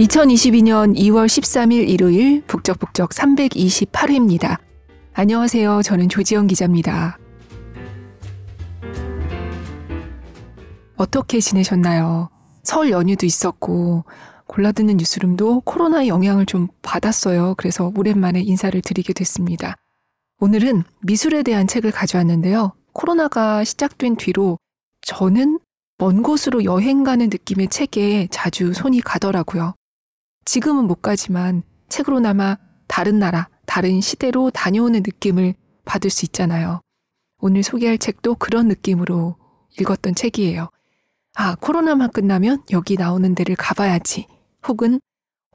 2022년 2월 13일 일요일 북적북적 328회입니다. 안녕하세요. 저는 조지영 기자입니다. 어떻게 지내셨나요? 설 연휴도 있었고 골라듣는 뉴스룸도 코로나 영향을 좀 받았어요. 그래서 오랜만에 인사를 드리게 됐습니다. 오늘은 미술에 대한 책을 가져왔는데요. 코로나가 시작된 뒤로 저는 먼 곳으로 여행 가는 느낌의 책에 자주 손이 가더라고요. 지금은 못 가지만 책으로나마 다른 나라, 다른 시대로 다녀오는 느낌을 받을 수 있잖아요. 오늘 소개할 책도 그런 느낌으로 읽었던 책이에요. 아, 코로나만 끝나면 여기 나오는 데를 가봐야지. 혹은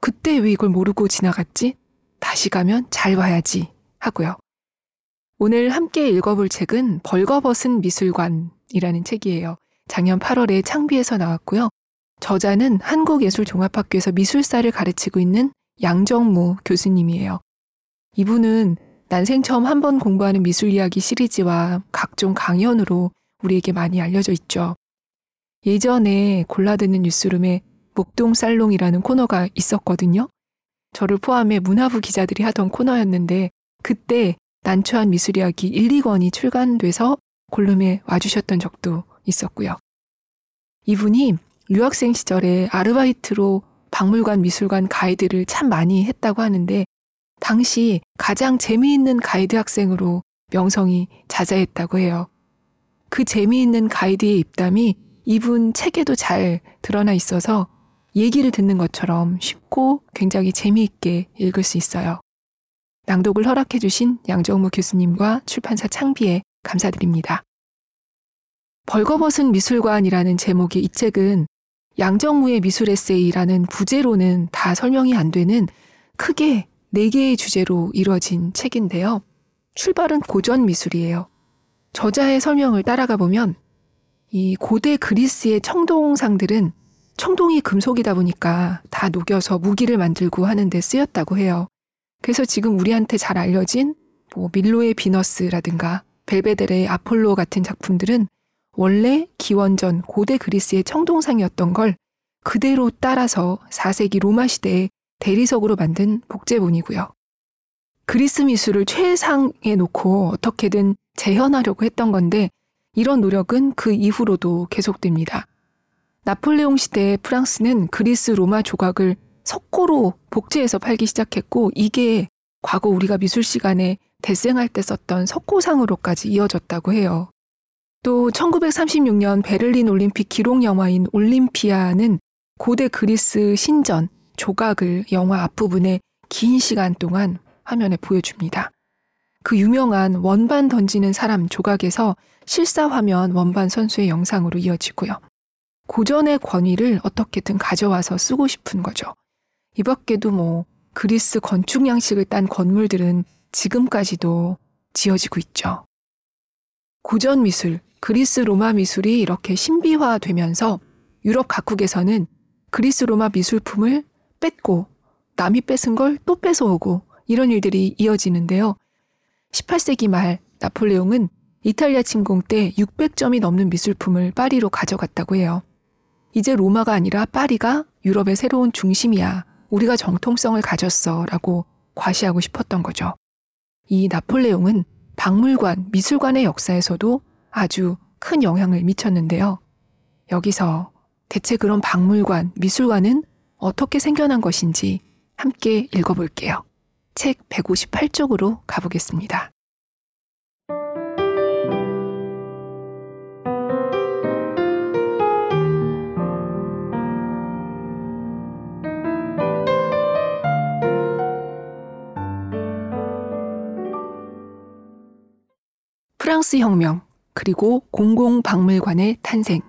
그때 왜 이걸 모르고 지나갔지? 다시 가면 잘 봐야지. 하고요. 오늘 함께 읽어볼 책은 벌거벗은 미술관이라는 책이에요. 작년 8월에 창비에서 나왔고요. 저자는 한국예술종합학교에서 미술사를 가르치고 있는 양정무 교수님이에요. 이분은 난생 처음 한 번 공부하는 미술 이야기 시리즈와 각종 강연으로 우리에게 많이 알려져 있죠. 예전에 골라듣는 뉴스룸에 목동 살롱이라는 코너가 있었거든요. 저를 포함해 문화부 기자들이 하던 코너였는데 그때 난초한 미술 이야기 1, 2권이 출간돼서 골룸에 와주셨던 적도 있었고요. 이분이 유학생 시절에 아르바이트로 박물관, 미술관 가이드를 참 많이 했다고 하는데 당시 가장 재미있는 가이드 학생으로 명성이 자자했다고 해요. 그 재미있는 가이드의 입담이 이분 책에도 잘 드러나 있어서 얘기를 듣는 것처럼 쉽고 굉장히 재미있게 읽을 수 있어요. 낭독을 허락해주신 양정무 교수님과 출판사 창비에 감사드립니다. 벌거벗은 미술관이라는 제목의 이 책은 양정무의 미술 에세이라는 부제로는 다 설명이 안 되는 크게 네 개의 주제로 이루어진 책인데요. 출발은 고전 미술이에요. 저자의 설명을 따라가 보면 이 고대 그리스의 청동상들은 청동이 금속이다 보니까 다 녹여서 무기를 만들고 하는데 쓰였다고 해요. 그래서 지금 우리한테 잘 알려진 뭐 밀로의 비너스라든가 벨베데레의 아폴로 같은 작품들은 원래 기원전 고대 그리스의 청동상이었던 걸 그대로 따라서 4세기 로마 시대에 대리석으로 만든 복제본이고요. 그리스 미술을 최상에 놓고 어떻게든 재현하려고 했던 건데 이런 노력은 그 이후로도 계속됩니다. 나폴레옹 시대에 프랑스는 그리스 로마 조각을 석고로 복제해서 팔기 시작했고 이게 과거 우리가 미술 시간에 대생할 때 썼던 석고상으로까지 이어졌다고 해요. 또 1936년 베를린 올림픽 기록 영화인 올림피아는 고대 그리스 신전 조각을 영화 앞부분에 긴 시간 동안 화면에 보여줍니다. 그 유명한 원반 던지는 사람 조각에서 실사 화면 원반 선수의 영상으로 이어지고요. 고전의 권위를 어떻게든 가져와서 쓰고 싶은 거죠. 이 밖에도 뭐 그리스 건축 양식을 딴 건물들은 지금까지도 지어지고 있죠. 고전 미술, 그리스 로마 미술이 이렇게 신비화되면서 유럽 각국에서는 그리스 로마 미술품을 뺏고 남이 뺏은 걸 또 뺏어오고 이런 일들이 이어지는데요. 18세기 말 나폴레옹은 이탈리아 침공 때 600점이 넘는 미술품을 파리로 가져갔다고 해요. 이제 로마가 아니라 파리가 유럽의 새로운 중심이야. 우리가 정통성을 가졌어. 라고 과시하고 싶었던 거죠. 이 나폴레옹은 박물관, 미술관의 역사에서도 아주 큰 영향을 미쳤는데요. 여기서 대체 그런 박물관, 미술관은 어떻게 생겨난 것인지 함께 읽어볼게요. 책 158쪽으로 가보겠습니다. 프랑스 혁명, 그리고 공공박물관의 탄생.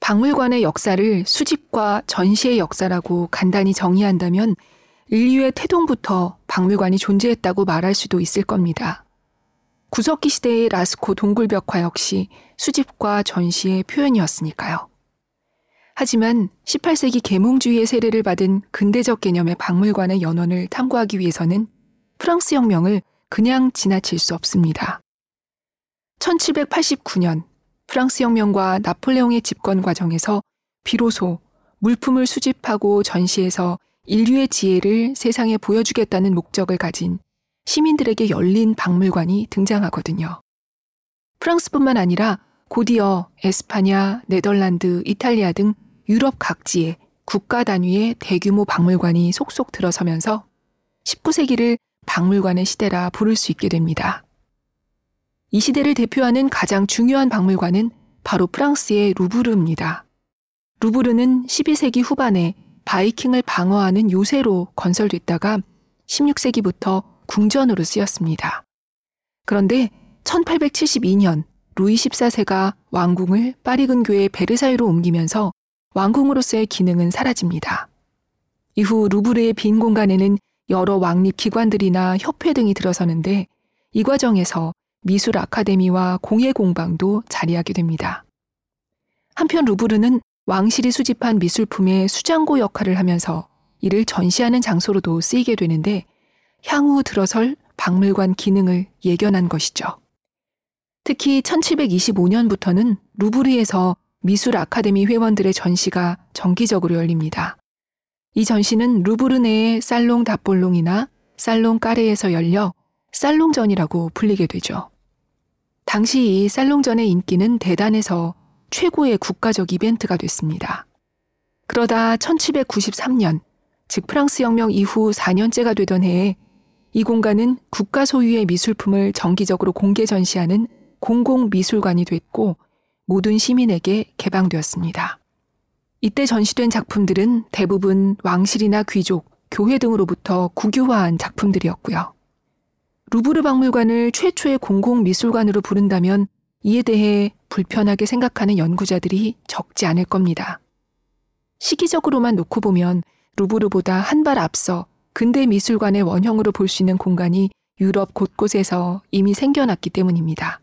박물관의 역사를 수집과 전시의 역사라고 간단히 정의한다면 인류의 태동부터 박물관이 존재했다고 말할 수도 있을 겁니다. 구석기 시대의 라스코 동굴벽화 역시 수집과 전시의 표현이었으니까요. 하지만 18세기 계몽주의의 세례를 받은 근대적 개념의 박물관의 연원을 탐구하기 위해서는 프랑스 혁명을 그냥 지나칠 수 없습니다. 1789년 프랑스 혁명과 나폴레옹의 집권 과정에서 비로소 물품을 수집하고 전시해서 인류의 지혜를 세상에 보여주겠다는 목적을 가진 시민들에게 열린 박물관이 등장하거든요. 프랑스뿐만 아니라 곧이어 에스파냐, 네덜란드, 이탈리아 등 유럽 각지에 국가 단위의 대규모 박물관이 속속 들어서면서 19세기를 박물관의 시대라 부를 수 있게 됩니다. 이 시대를 대표하는 가장 중요한 박물관은 바로 프랑스의 루브르입니다. 루브르는 12세기 후반에 바이킹을 방어하는 요새로 건설됐다가 16세기부터 궁전으로 쓰였습니다. 그런데 1872년 루이 14세가 왕궁을 파리 근교의 베르사유로 옮기면서 왕궁으로서의 기능은 사라집니다. 이후 루브르의 빈 공간에는 여러 왕립 기관들이나 협회 등이 들어서는데 이 과정에서 미술 아카데미와 공예 공방도 자리하게 됩니다. 한편 루브르는 왕실이 수집한 미술품의 수장고 역할을 하면서 이를 전시하는 장소로도 쓰이게 되는데 향후 들어설 박물관 기능을 예견한 것이죠. 특히 1725년부터는 루브르에서 미술 아카데미 회원들의 전시가 정기적으로 열립니다. 이 전시는 루브르 내의 살롱 다볼롱이나 살롱 까레에서 열려 살롱전이라고 불리게 되죠. 당시 이 살롱전의 인기는 대단해서 최고의 국가적 이벤트가 됐습니다. 그러다 1793년, 즉 프랑스 혁명 이후 4년째가 되던 해에 이 공간은 국가 소유의 미술품을 정기적으로 공개 전시하는 공공미술관이 됐고 모든 시민에게 개방되었습니다. 이때 전시된 작품들은 대부분 왕실이나 귀족, 교회 등으로부터 국유화한 작품들이었고요. 루브르 박물관을 최초의 공공미술관으로 부른다면 이에 대해 불편하게 생각하는 연구자들이 적지 않을 겁니다. 시기적으로만 놓고 보면 루브르보다 한 발 앞서 근대 미술관의 원형으로 볼 수 있는 공간이 유럽 곳곳에서 이미 생겨났기 때문입니다.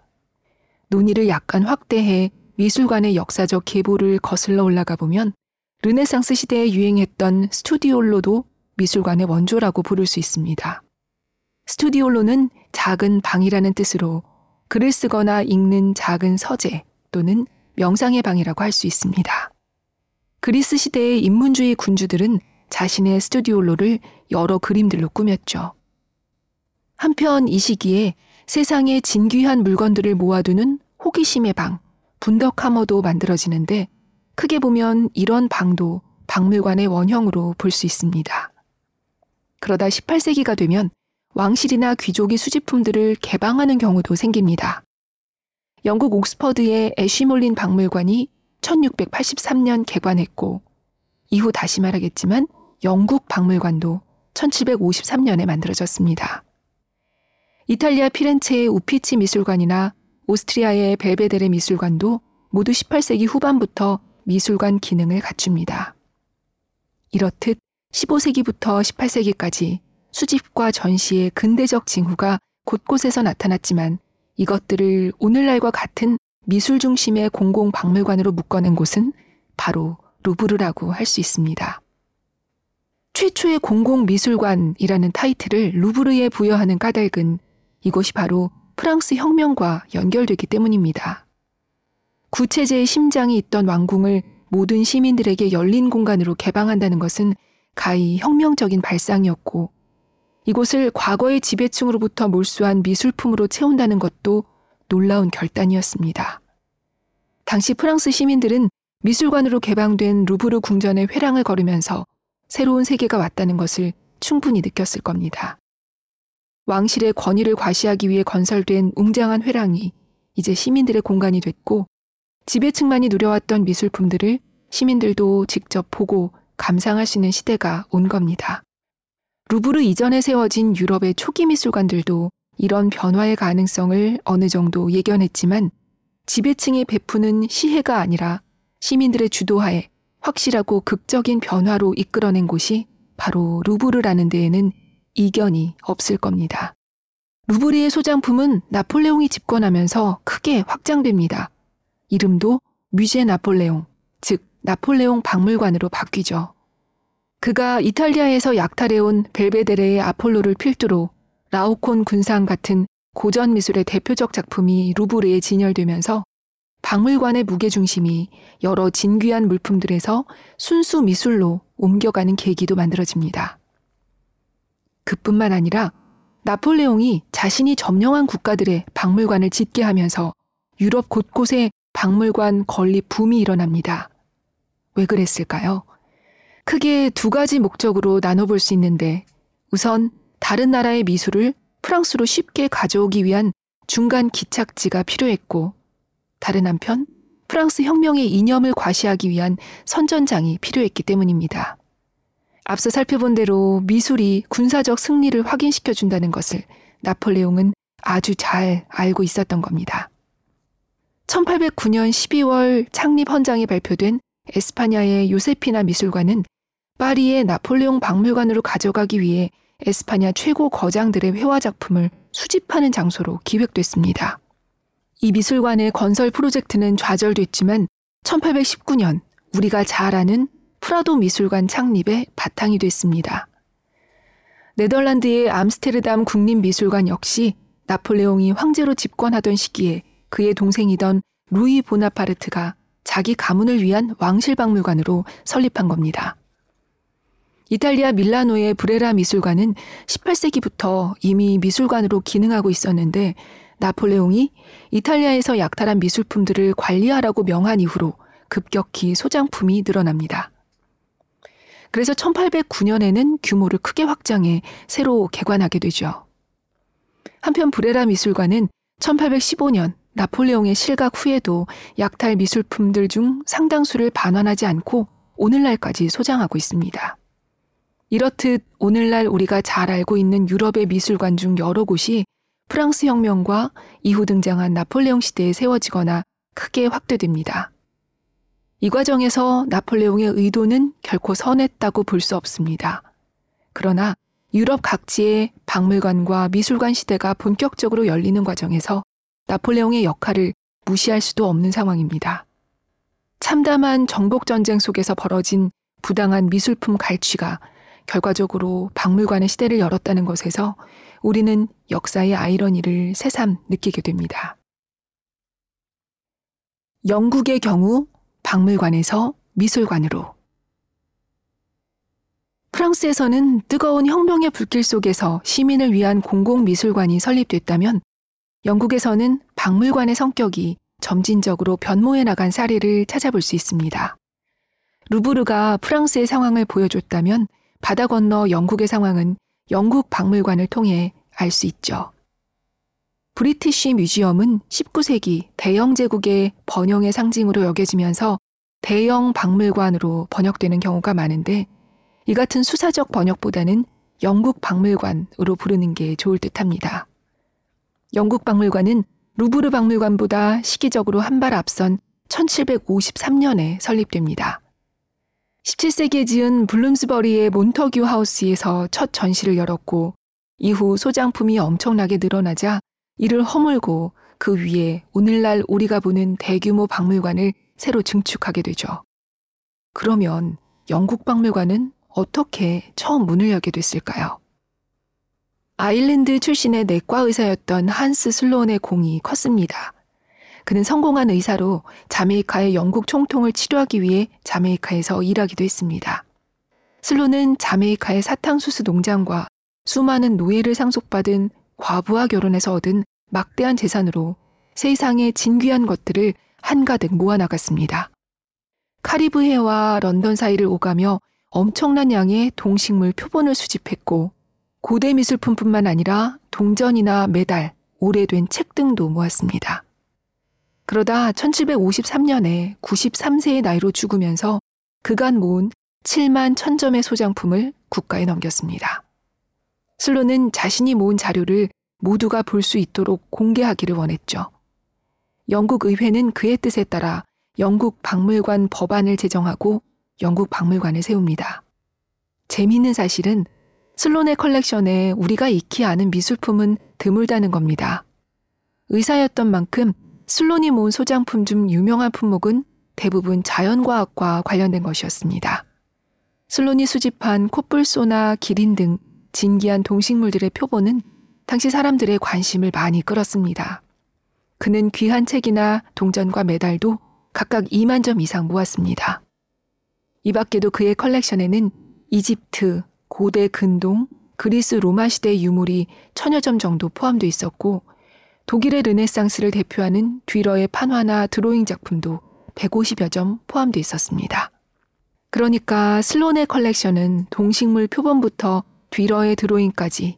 논의를 약간 확대해 미술관의 역사적 계보를 거슬러 올라가 보면 르네상스 시대에 유행했던 스투디올로도 미술관의 원조라고 부를 수 있습니다. 스투디올로는 작은 방이라는 뜻으로 글을 쓰거나 읽는 작은 서재 또는 명상의 방이라고 할 수 있습니다. 그리스 시대의 인문주의 군주들은 자신의 스튜디올로를 여러 그림들로 꾸몄죠. 한편 이 시기에 세상의 진귀한 물건들을 모아두는 호기심의 방, 분덕하머도 만들어지는데 크게 보면 이런 방도 박물관의 원형으로 볼 수 있습니다. 그러다 18세기가 되면 왕실이나 귀족이 수집품들을 개방하는 경우도 생깁니다. 영국 옥스퍼드의 애쉬몰린 박물관이 1683년 개관했고, 이후 다시 말하겠지만 영국 박물관도 1753년에 만들어졌습니다. 이탈리아 피렌체의 우피치 미술관이나 오스트리아의 벨베데레 미술관도 모두 18세기 후반부터 미술관 기능을 갖춥니다. 이렇듯 15세기부터 18세기까지 수집과 전시의 근대적 징후가 곳곳에서 나타났지만 이것들을 오늘날과 같은 미술 중심의 공공 박물관으로 묶어낸 곳은 바로 루브르라고 할 수 있습니다. 최초의 공공미술관이라는 타이틀을 루브르에 부여하는 까닭은 이것이 바로 프랑스 혁명과 연결되기 때문입니다. 구체제의 심장이 있던 왕궁을 모든 시민들에게 열린 공간으로 개방한다는 것은 가히 혁명적인 발상이었고 이곳을 과거의 지배층으로부터 몰수한 미술품으로 채운다는 것도 놀라운 결단이었습니다. 당시 프랑스 시민들은 미술관으로 개방된 루브르 궁전의 회랑을 걸으면서 새로운 세계가 왔다는 것을 충분히 느꼈을 겁니다. 왕실의 권위를 과시하기 위해 건설된 웅장한 회랑이 이제 시민들의 공간이 됐고 지배층만이 누려왔던 미술품들을 시민들도 직접 보고 있는 시대가 온 겁니다. 루브르 이전에 세워진 유럽의 초기 미술관들도 이런 변화의 가능성을 어느 정도 예견했지만 지배층이 베푸는 시혜가 아니라 시민들의 주도하에 확실하고 극적인 변화로 이끌어낸 곳이 바로 루브르라는 데에는 이견이 없을 겁니다. 루브르의 소장품은 나폴레옹이 집권하면서 크게 확장됩니다. 이름도 뮤제 나폴레옹, 즉 나폴레옹 박물관으로 바뀌죠. 그가 이탈리아에서 약탈해온 벨베데레의 아폴로를 필두로 라오콘 군상 같은 고전 미술의 대표적 작품이 루브르에 진열되면서 박물관의 무게중심이 여러 진귀한 물품들에서 순수 미술로 옮겨가는 계기도 만들어집니다. 그뿐만 아니라 나폴레옹이 자신이 점령한 국가들의 박물관을 짓게 하면서 유럽 곳곳에 박물관 건립 붐이 일어납니다. 왜 그랬을까요? 크게 두 가지 목적으로 나눠볼 수 있는데 우선 다른 나라의 미술을 프랑스로 쉽게 가져오기 위한 중간 기착지가 필요했고 다른 한편 프랑스 혁명의 이념을 과시하기 위한 선전장이 필요했기 때문입니다. 앞서 살펴본 대로 미술이 군사적 승리를 확인시켜 준다는 것을 나폴레옹은 아주 잘 알고 있었던 겁니다. 1809년 12월 창립 헌장에 발표된 에스파냐의 요세피나 미술관은 파리의 나폴레옹 박물관으로 가져가기 위해 에스파냐 최고 거장들의 회화 작품을 수집하는 장소로 기획됐습니다. 이 미술관의 건설 프로젝트는 좌절됐지만 1819년 우리가 잘 아는 프라도 미술관 창립의 바탕이 됐습니다. 네덜란드의 암스테르담 국립미술관 역시 나폴레옹이 황제로 집권하던 시기에 그의 동생이던 루이 보나파르트가 자기 가문을 위한 왕실 박물관으로 설립한 겁니다. 이탈리아 밀라노의 브레라 미술관은 18세기부터 이미 미술관으로 기능하고 있었는데 나폴레옹이 이탈리아에서 약탈한 미술품들을 관리하라고 명한 이후로 급격히 소장품이 늘어납니다. 그래서 1809년에는 규모를 크게 확장해 새로 개관하게 되죠. 한편 브레라 미술관은 1815년 나폴레옹의 실각 후에도 약탈 미술품들 중 상당수를 반환하지 않고 오늘날까지 소장하고 있습니다. 이렇듯 오늘날 우리가 잘 알고 있는 유럽의 미술관 중 여러 곳이 프랑스 혁명과 이후 등장한 나폴레옹 시대에 세워지거나 크게 확대됩니다. 이 과정에서 나폴레옹의 의도는 결코 선했다고 볼 수 없습니다. 그러나 유럽 각지의 박물관과 미술관 시대가 본격적으로 열리는 과정에서 나폴레옹의 역할을 무시할 수도 없는 상황입니다. 참담한 정복전쟁 속에서 벌어진 부당한 미술품 갈취가 결과적으로 박물관의 시대를 열었다는 것에서 우리는 역사의 아이러니를 새삼 느끼게 됩니다. 영국의 경우 박물관에서 미술관으로 프랑스에서는 뜨거운 혁명의 불길 속에서 시민을 위한 공공미술관이 설립됐다면 영국에서는 박물관의 성격이 점진적으로 변모해 나간 사례를 찾아볼 수 있습니다. 루브르가 프랑스의 상황을 보여줬다면 바다 건너 영국의 상황은 영국 박물관을 통해 알 수 있죠. British Museum은 19세기 대영 제국의 번영의 상징으로 여겨지면서 대영 박물관으로 번역되는 경우가 많은데 이 같은 수사적 번역보다는 영국 박물관으로 부르는 게 좋을 듯 합니다. 영국 박물관은 루브르 박물관보다 시기적으로 한 발 앞선 1753년에 설립됩니다. 17세기에 지은 블룸스버리의 몬터규 하우스에서 첫 전시를 열었고 이후 소장품이 엄청나게 늘어나자 이를 허물고 그 위에 오늘날 우리가 보는 대규모 박물관을 새로 증축하게 되죠. 그러면 영국 박물관은 어떻게 처음 문을 열게 됐을까요? 아일랜드 출신의 내과 의사였던 한스 슬론의 공이 컸습니다. 그는 성공한 의사로 자메이카의 영국 총통을 치료하기 위해 자메이카에서 일하기도 했습니다. 슬론은 자메이카의 사탕수수 농장과 수많은 노예를 상속받은 과부와 결혼해서 얻은 막대한 재산으로 세상의 진귀한 것들을 한가득 모아나갔습니다. 카리브해와 런던 사이를 오가며 엄청난 양의 동식물 표본을 수집했고 고대 미술품뿐만 아니라 동전이나 메달, 오래된 책 등도 모았습니다. 그러다 1753년에 93세의 나이로 죽으면서 그간 모은 7만 1000점의 소장품을 국가에 넘겼습니다. 슬로는 자신이 모은 자료를 모두가 볼 수 있도록 공개하기를 원했죠. 영국 의회는 그의 뜻에 따라 영국 박물관 법안을 제정하고 영국 박물관을 세웁니다. 재미있는 사실은 슬론의 컬렉션에 우리가 익히 아는 미술품은 드물다는 겁니다. 의사였던 만큼 슬론이 모은 소장품 중 유명한 품목은 대부분 자연과학과 관련된 것이었습니다. 슬론이 수집한 코뿔소나 기린 등 진기한 동식물들의 표본은 당시 사람들의 관심을 많이 끌었습니다. 그는 귀한 책이나 동전과 메달도 각각 2만 점 이상 모았습니다. 이 밖에도 그의 컬렉션에는 이집트, 고대 근동, 그리스 로마 시대 유물이 천여 점 정도 포함되어 있었고 독일의 르네상스를 대표하는 뒤러의 판화나 드로잉 작품도 150여 점 포함되어 있었습니다. 그러니까 슬론의 컬렉션은 동식물 표본부터 뒤러의 드로잉까지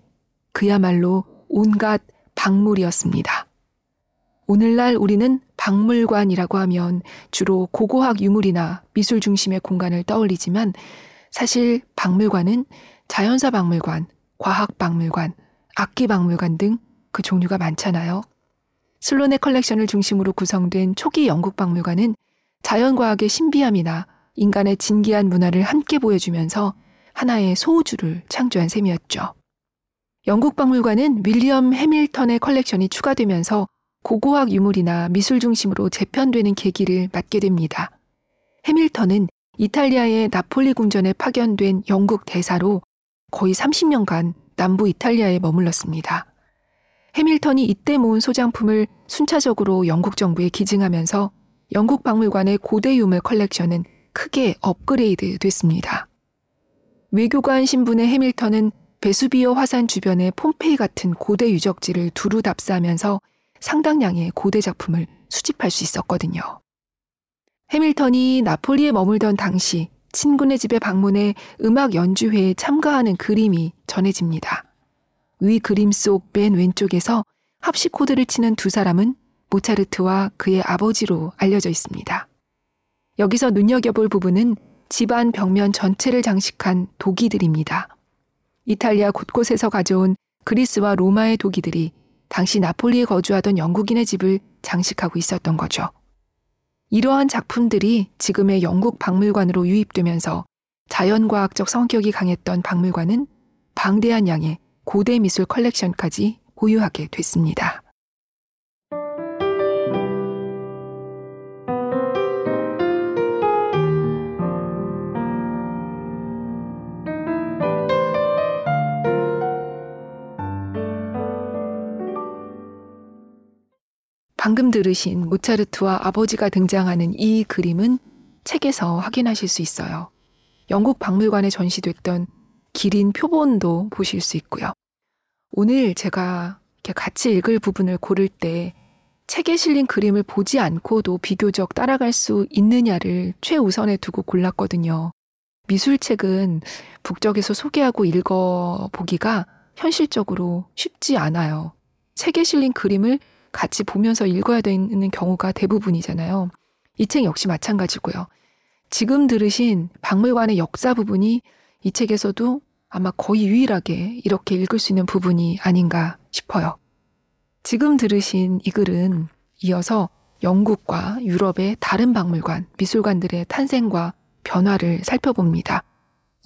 그야말로 온갖 박물이었습니다. 오늘날 우리는 박물관이라고 하면 주로 고고학 유물이나 미술 중심의 공간을 떠올리지만 사실 박물관은 자연사 박물관, 과학 박물관, 악기 박물관 등 그 종류가 많잖아요. 슬론의 컬렉션을 중심으로 구성된 초기 영국 박물관은 자연과학의 신비함이나 인간의 진기한 문화를 함께 보여주면서 하나의 소우주를 창조한 셈이었죠. 영국 박물관은 윌리엄 해밀턴의 컬렉션이 추가되면서 고고학 유물이나 미술 중심으로 재편되는 계기를 맞게 됩니다. 해밀턴은 이탈리아의 나폴리 궁전에 파견된 영국 대사로 거의 30년간 남부 이탈리아에 머물렀습니다. 해밀턴이 이때 모은 소장품을 순차적으로 영국 정부에 기증하면서 영국 박물관의 고대 유물 컬렉션은 크게 업그레이드 됐습니다. 외교관 신분의 해밀턴은 베수비오 화산 주변의 폼페이 같은 고대 유적지를 두루 답사하면서 상당량의 고대 작품을 수집할 수 있었거든요. 해밀턴이 나폴리에 머물던 당시 친구네 집에 방문해 음악 연주회에 참가하는 그림이 전해집니다. 위 그림 속 맨 왼쪽에서 합시 코드를 치는 두 사람은 모차르트와 그의 아버지로 알려져 있습니다. 여기서 눈여겨볼 부분은 집안 벽면 전체를 장식한 도기들입니다. 이탈리아 곳곳에서 가져온 그리스와 로마의 도기들이 당시 나폴리에 거주하던 영국인의 집을 장식하고 있었던 거죠. 이러한 작품들이 지금의 영국 박물관으로 유입되면서 자연과학적 성격이 강했던 박물관은 방대한 양의 고대 미술 컬렉션까지 보유하게 됐습니다. 방금 들으신 모차르트와 아버지가 등장하는 이 그림은 책에서 확인하실 수 있어요. 영국 박물관에 전시됐던 기린 표본도 보실 수 있고요. 오늘 제가 이렇게 같이 읽을 부분을 고를 때 책에 실린 그림을 보지 않고도 비교적 따라갈 수 있느냐를 최우선에 두고 골랐거든요. 미술책은 북적에서 소개하고 읽어보기가 현실적으로 쉽지 않아요. 책에 실린 그림을 같이 보면서 읽어야 되는 경우가 대부분이잖아요. 이 책 역시 마찬가지고요. 지금 들으신 박물관의 역사 부분이 이 책에서도 아마 거의 유일하게 이렇게 읽을 수 있는 부분이 아닌가 싶어요. 지금 들으신 이 글은 이어서 영국과 유럽의 다른 박물관, 미술관들의 탄생과 변화를 살펴봅니다.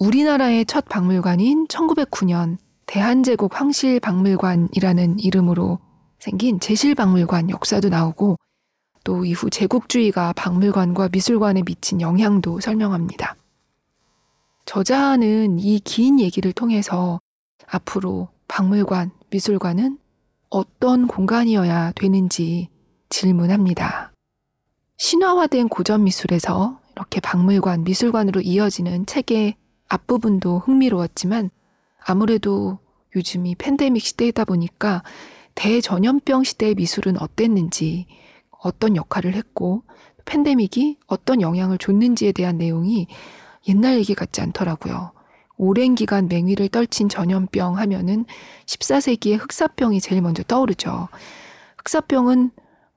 우리나라의 첫 박물관인 1909년 대한제국 황실박물관이라는 이름으로 생긴 제실박물관 역사도 나오고 또 이후 제국주의가 박물관과 미술관에 미친 영향도 설명합니다. 저자는 이 긴 얘기를 통해서 앞으로 박물관, 미술관은 어떤 공간이어야 되는지 질문합니다. 신화화된 고전 미술에서 이렇게 박물관, 미술관으로 이어지는 책의 앞부분도 흥미로웠지만 아무래도 요즘 이 팬데믹 시대이다 보니까 대전염병 시대의 미술은 어땠는지, 어떤 역할을 했고, 팬데믹이 어떤 영향을 줬는지에 대한 내용이 옛날 얘기 같지 않더라고요. 오랜 기간 맹위를 떨친 전염병 하면은 14세기의 흑사병이 제일 먼저 떠오르죠. 흑사병은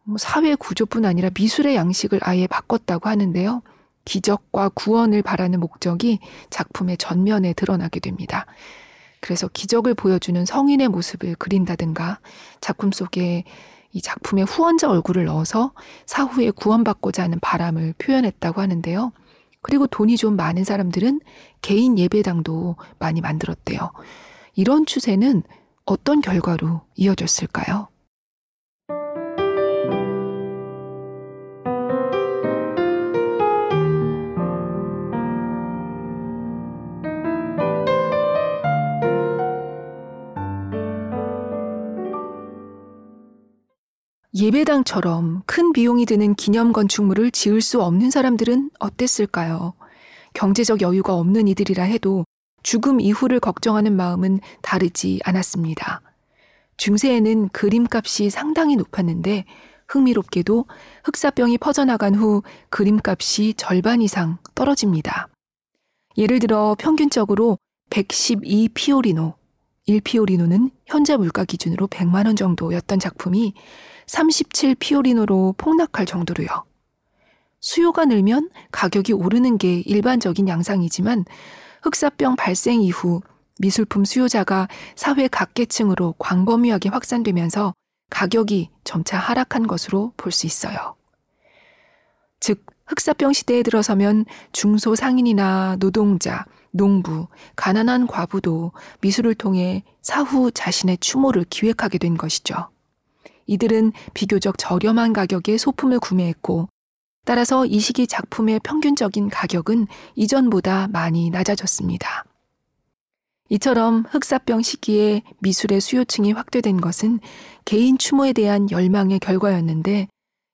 뭐 사회 구조뿐 아니라 미술의 양식을 아예 바꿨다고 하는데요. 기적과 구원을 바라는 목적이 작품의 전면에 드러나게 됩니다. 그래서 기적을 보여주는 성인의 모습을 그린다든가 작품 속에 이 작품의 후원자 얼굴을 넣어서 사후에 구원받고자 하는 바람을 표현했다고 하는데요. 그리고 돈이 좀 많은 사람들은 개인 예배당도 많이 만들었대요. 이런 추세는 어떤 결과로 이어졌을까요? 예배당처럼 큰 비용이 드는 기념 건축물을 지을 수 없는 사람들은 어땠을까요? 경제적 여유가 없는 이들이라 해도 죽음 이후를 걱정하는 마음은 다르지 않았습니다. 중세에는 그림값이 상당히 높았는데 흥미롭게도 흑사병이 퍼져나간 후 그림값이 절반 이상 떨어집니다. 예를 들어 평균적으로 112 피오리노, 1 피오리노는 현재 물가 기준으로 100만 원 정도였던 작품이 37 피오리노로 폭락할 정도로요. 수요가 늘면 가격이 오르는 게 일반적인 양상이지만 흑사병 발생 이후 미술품 수요자가 사회 각계층으로 광범위하게 확산되면서 가격이 점차 하락한 것으로 볼 수 있어요. 즉, 흑사병 시대에 들어서면 중소상인이나 노동자, 농부, 가난한 과부도 미술을 통해 사후 자신의 추모를 기획하게 된 것이죠. 이들은 비교적 저렴한 가격에 소품을 구매했고, 따라서 이 시기 작품의 평균적인 가격은 이전보다 많이 낮아졌습니다. 이처럼 흑사병 시기에 미술의 수요층이 확대된 것은 개인 추모에 대한 열망의 결과였는데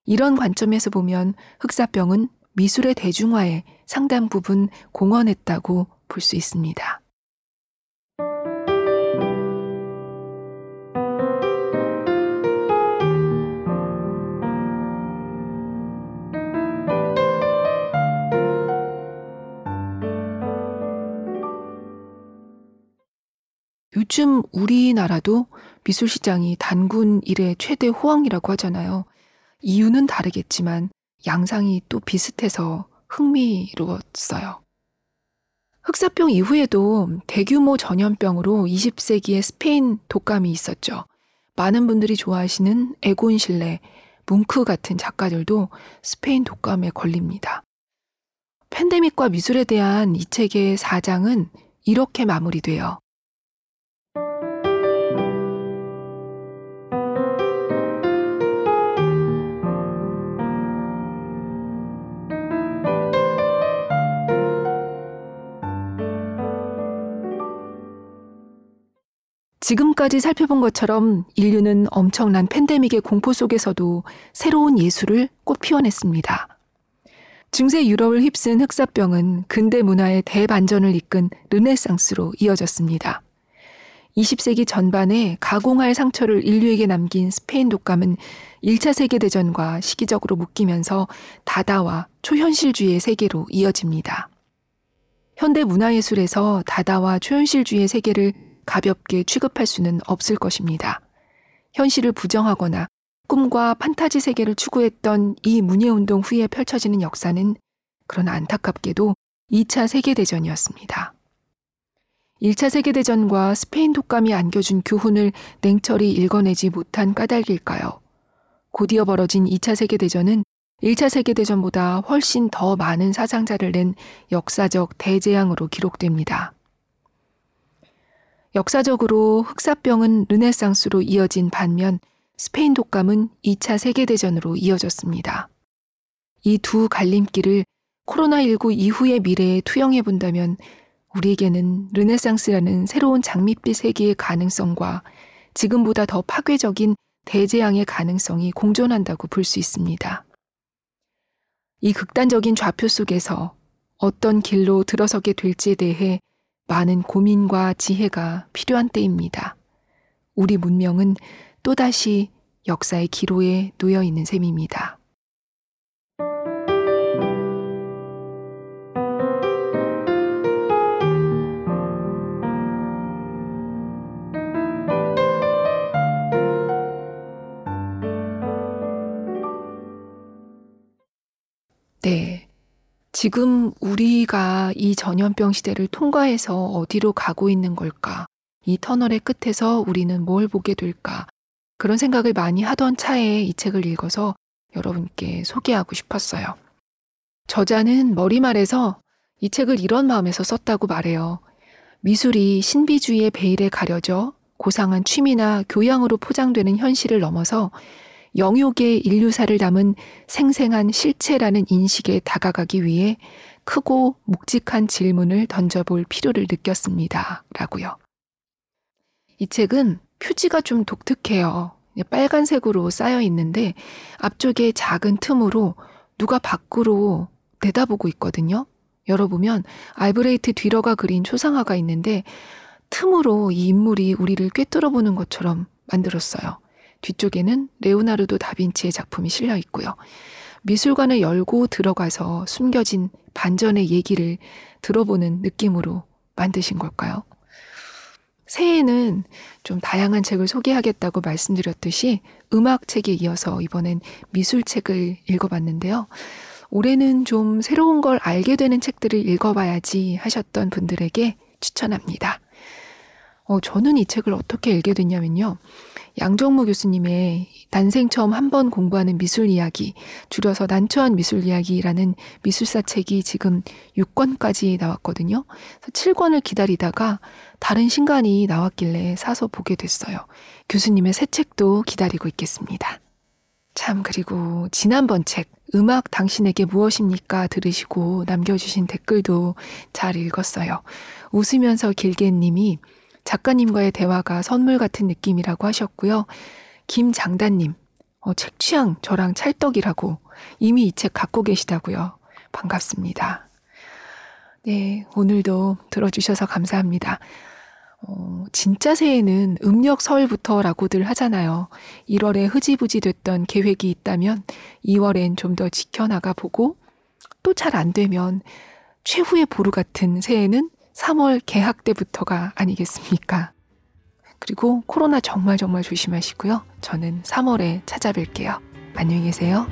이런 관점에서 보면 흑사병은 미술의 대중화에 상당 부분 공헌했다고 볼 수 있습니다. 요즘 우리나라도 미술 시장이 단군 일의 최대 호황이라고 하잖아요. 이유는 다르겠지만 양상이 또 비슷해서 흥미로웠어요. 흑사병 이후에도 대규모 전염병으로 20세기에 스페인 독감이 있었죠. 많은 분들이 좋아하시는 에곤 실레, 뭉크 같은 작가들도 스페인 독감에 걸립니다. 팬데믹과 미술에 대한 이 책의 사장은 이렇게 마무리돼요. 지금까지 살펴본 것처럼 인류는 엄청난 팬데믹의 공포 속에서도 새로운 예술을 꽃 피워냈습니다. 중세 유럽을 휩쓴 흑사병은 근대 문화의 대반전을 이끈 르네상스로 이어졌습니다. 20세기 전반에 가공할 상처를 인류에게 남긴 스페인 독감은 1차 세계대전과 시기적으로 묶이면서 다다와 초현실주의의 세계로 이어집니다. 현대 문화예술에서 다다와 초현실주의의 세계를 가볍게 취급할 수는 없을 것입니다. 현실을 부정하거나 꿈과 판타지 세계를 추구했던 이 문예운동 후에 펼쳐지는 역사는 그러나 안타깝게도 2차 세계대전이었습니다. 1차 세계대전과 스페인 독감이 안겨준 교훈을 냉철히 읽어내지 못한 까닭일까요? 곧이어 벌어진 2차 세계대전은 1차 세계대전보다 훨씬 더 많은 사상자를 낸 역사적 대재앙으로 기록됩니다. 역사적으로 흑사병은 르네상스로 이어진 반면 스페인 독감은 2차 세계대전으로 이어졌습니다. 이 두 갈림길을 코로나19 이후의 미래에 투영해 본다면 우리에게는 르네상스라는 새로운 장밋빛 세계의 가능성과 지금보다 더 파괴적인 대재앙의 가능성이 공존한다고 볼 수 있습니다. 이 극단적인 좌표 속에서 어떤 길로 들어서게 될지에 대해 많은 고민과 지혜가 필요한 때입니다. 우리 문명은 또다시 역사의 기로에 놓여 있는 셈입니다. 지금 우리가 이 전염병 시대를 통과해서 어디로 가고 있는 걸까? 이 터널의 끝에서 우리는 뭘 보게 될까? 그런 생각을 많이 하던 차에 이 책을 읽어서 여러분께 소개하고 싶었어요. 저자는 머리말에서 이 책을 이런 마음에서 썼다고 말해요. 미술이 신비주의의 베일에 가려져 고상한 취미나 교양으로 포장되는 현실을 넘어서 영육의 인류사를 담은 생생한 실체라는 인식에 다가가기 위해 크고 묵직한 질문을 던져볼 필요를 느꼈습니다. 라고요. 이 책은 표지가 좀 독특해요. 빨간색으로 쌓여 있는데 앞쪽에 작은 틈으로 누가 밖으로 내다보고 있거든요. 열어보면 알브레이트 뒤러가 그린 초상화가 있는데 틈으로 이 인물이 우리를 꿰뚫어 보는 것처럼 만들었어요. 뒤쪽에는 레오나르도 다빈치의 작품이 실려 있고요. 미술관을 열고 들어가서 숨겨진 반전의 얘기를 들어보는 느낌으로 만드신 걸까요? 새해에는 좀 다양한 책을 소개하겠다고 말씀드렸듯이 음악 책에 이어서 이번엔 미술 책을 읽어봤는데요. 올해는 좀 새로운 걸 알게 되는 책들을 읽어봐야지 하셨던 분들에게 추천합니다. 어, 저는 이 책을 어떻게 읽게 됐냐면요. 양정무 교수님의 난생 처음 한 번 공부하는 미술 이야기, 줄여서 난초한 미술 이야기라는 미술사 책이 지금 6권까지 나왔거든요. 7권을 기다리다가 다른 신간이 나왔길래 사서 보게 됐어요. 교수님의 새 책도 기다리고 있겠습니다. 참, 그리고 지난번 책, 음악 당신에게 무엇입니까? 들으시고 남겨주신 댓글도 잘 읽었어요. 웃으면서 길게 님이 작가님과의 대화가 선물 같은 느낌이라고 하셨고요. 김장단님, 어, 책 취향 저랑 찰떡이라고 이미 이 책 갖고 계시다고요. 반갑습니다. 네, 오늘도 들어주셔서 감사합니다. 어, 진짜 새해는 음력 설부터라고들 하잖아요. 1월에 흐지부지 됐던 계획이 있다면 2월엔 좀 더 지켜나가 보고 또 잘 안 되면 최후의 보루 같은 새해는 3월 개학 때부터가 아니겠습니까? 그리고 코로나 정말 정말 조심하시고요. 저는 3월에 찾아뵐게요. 안녕히 계세요.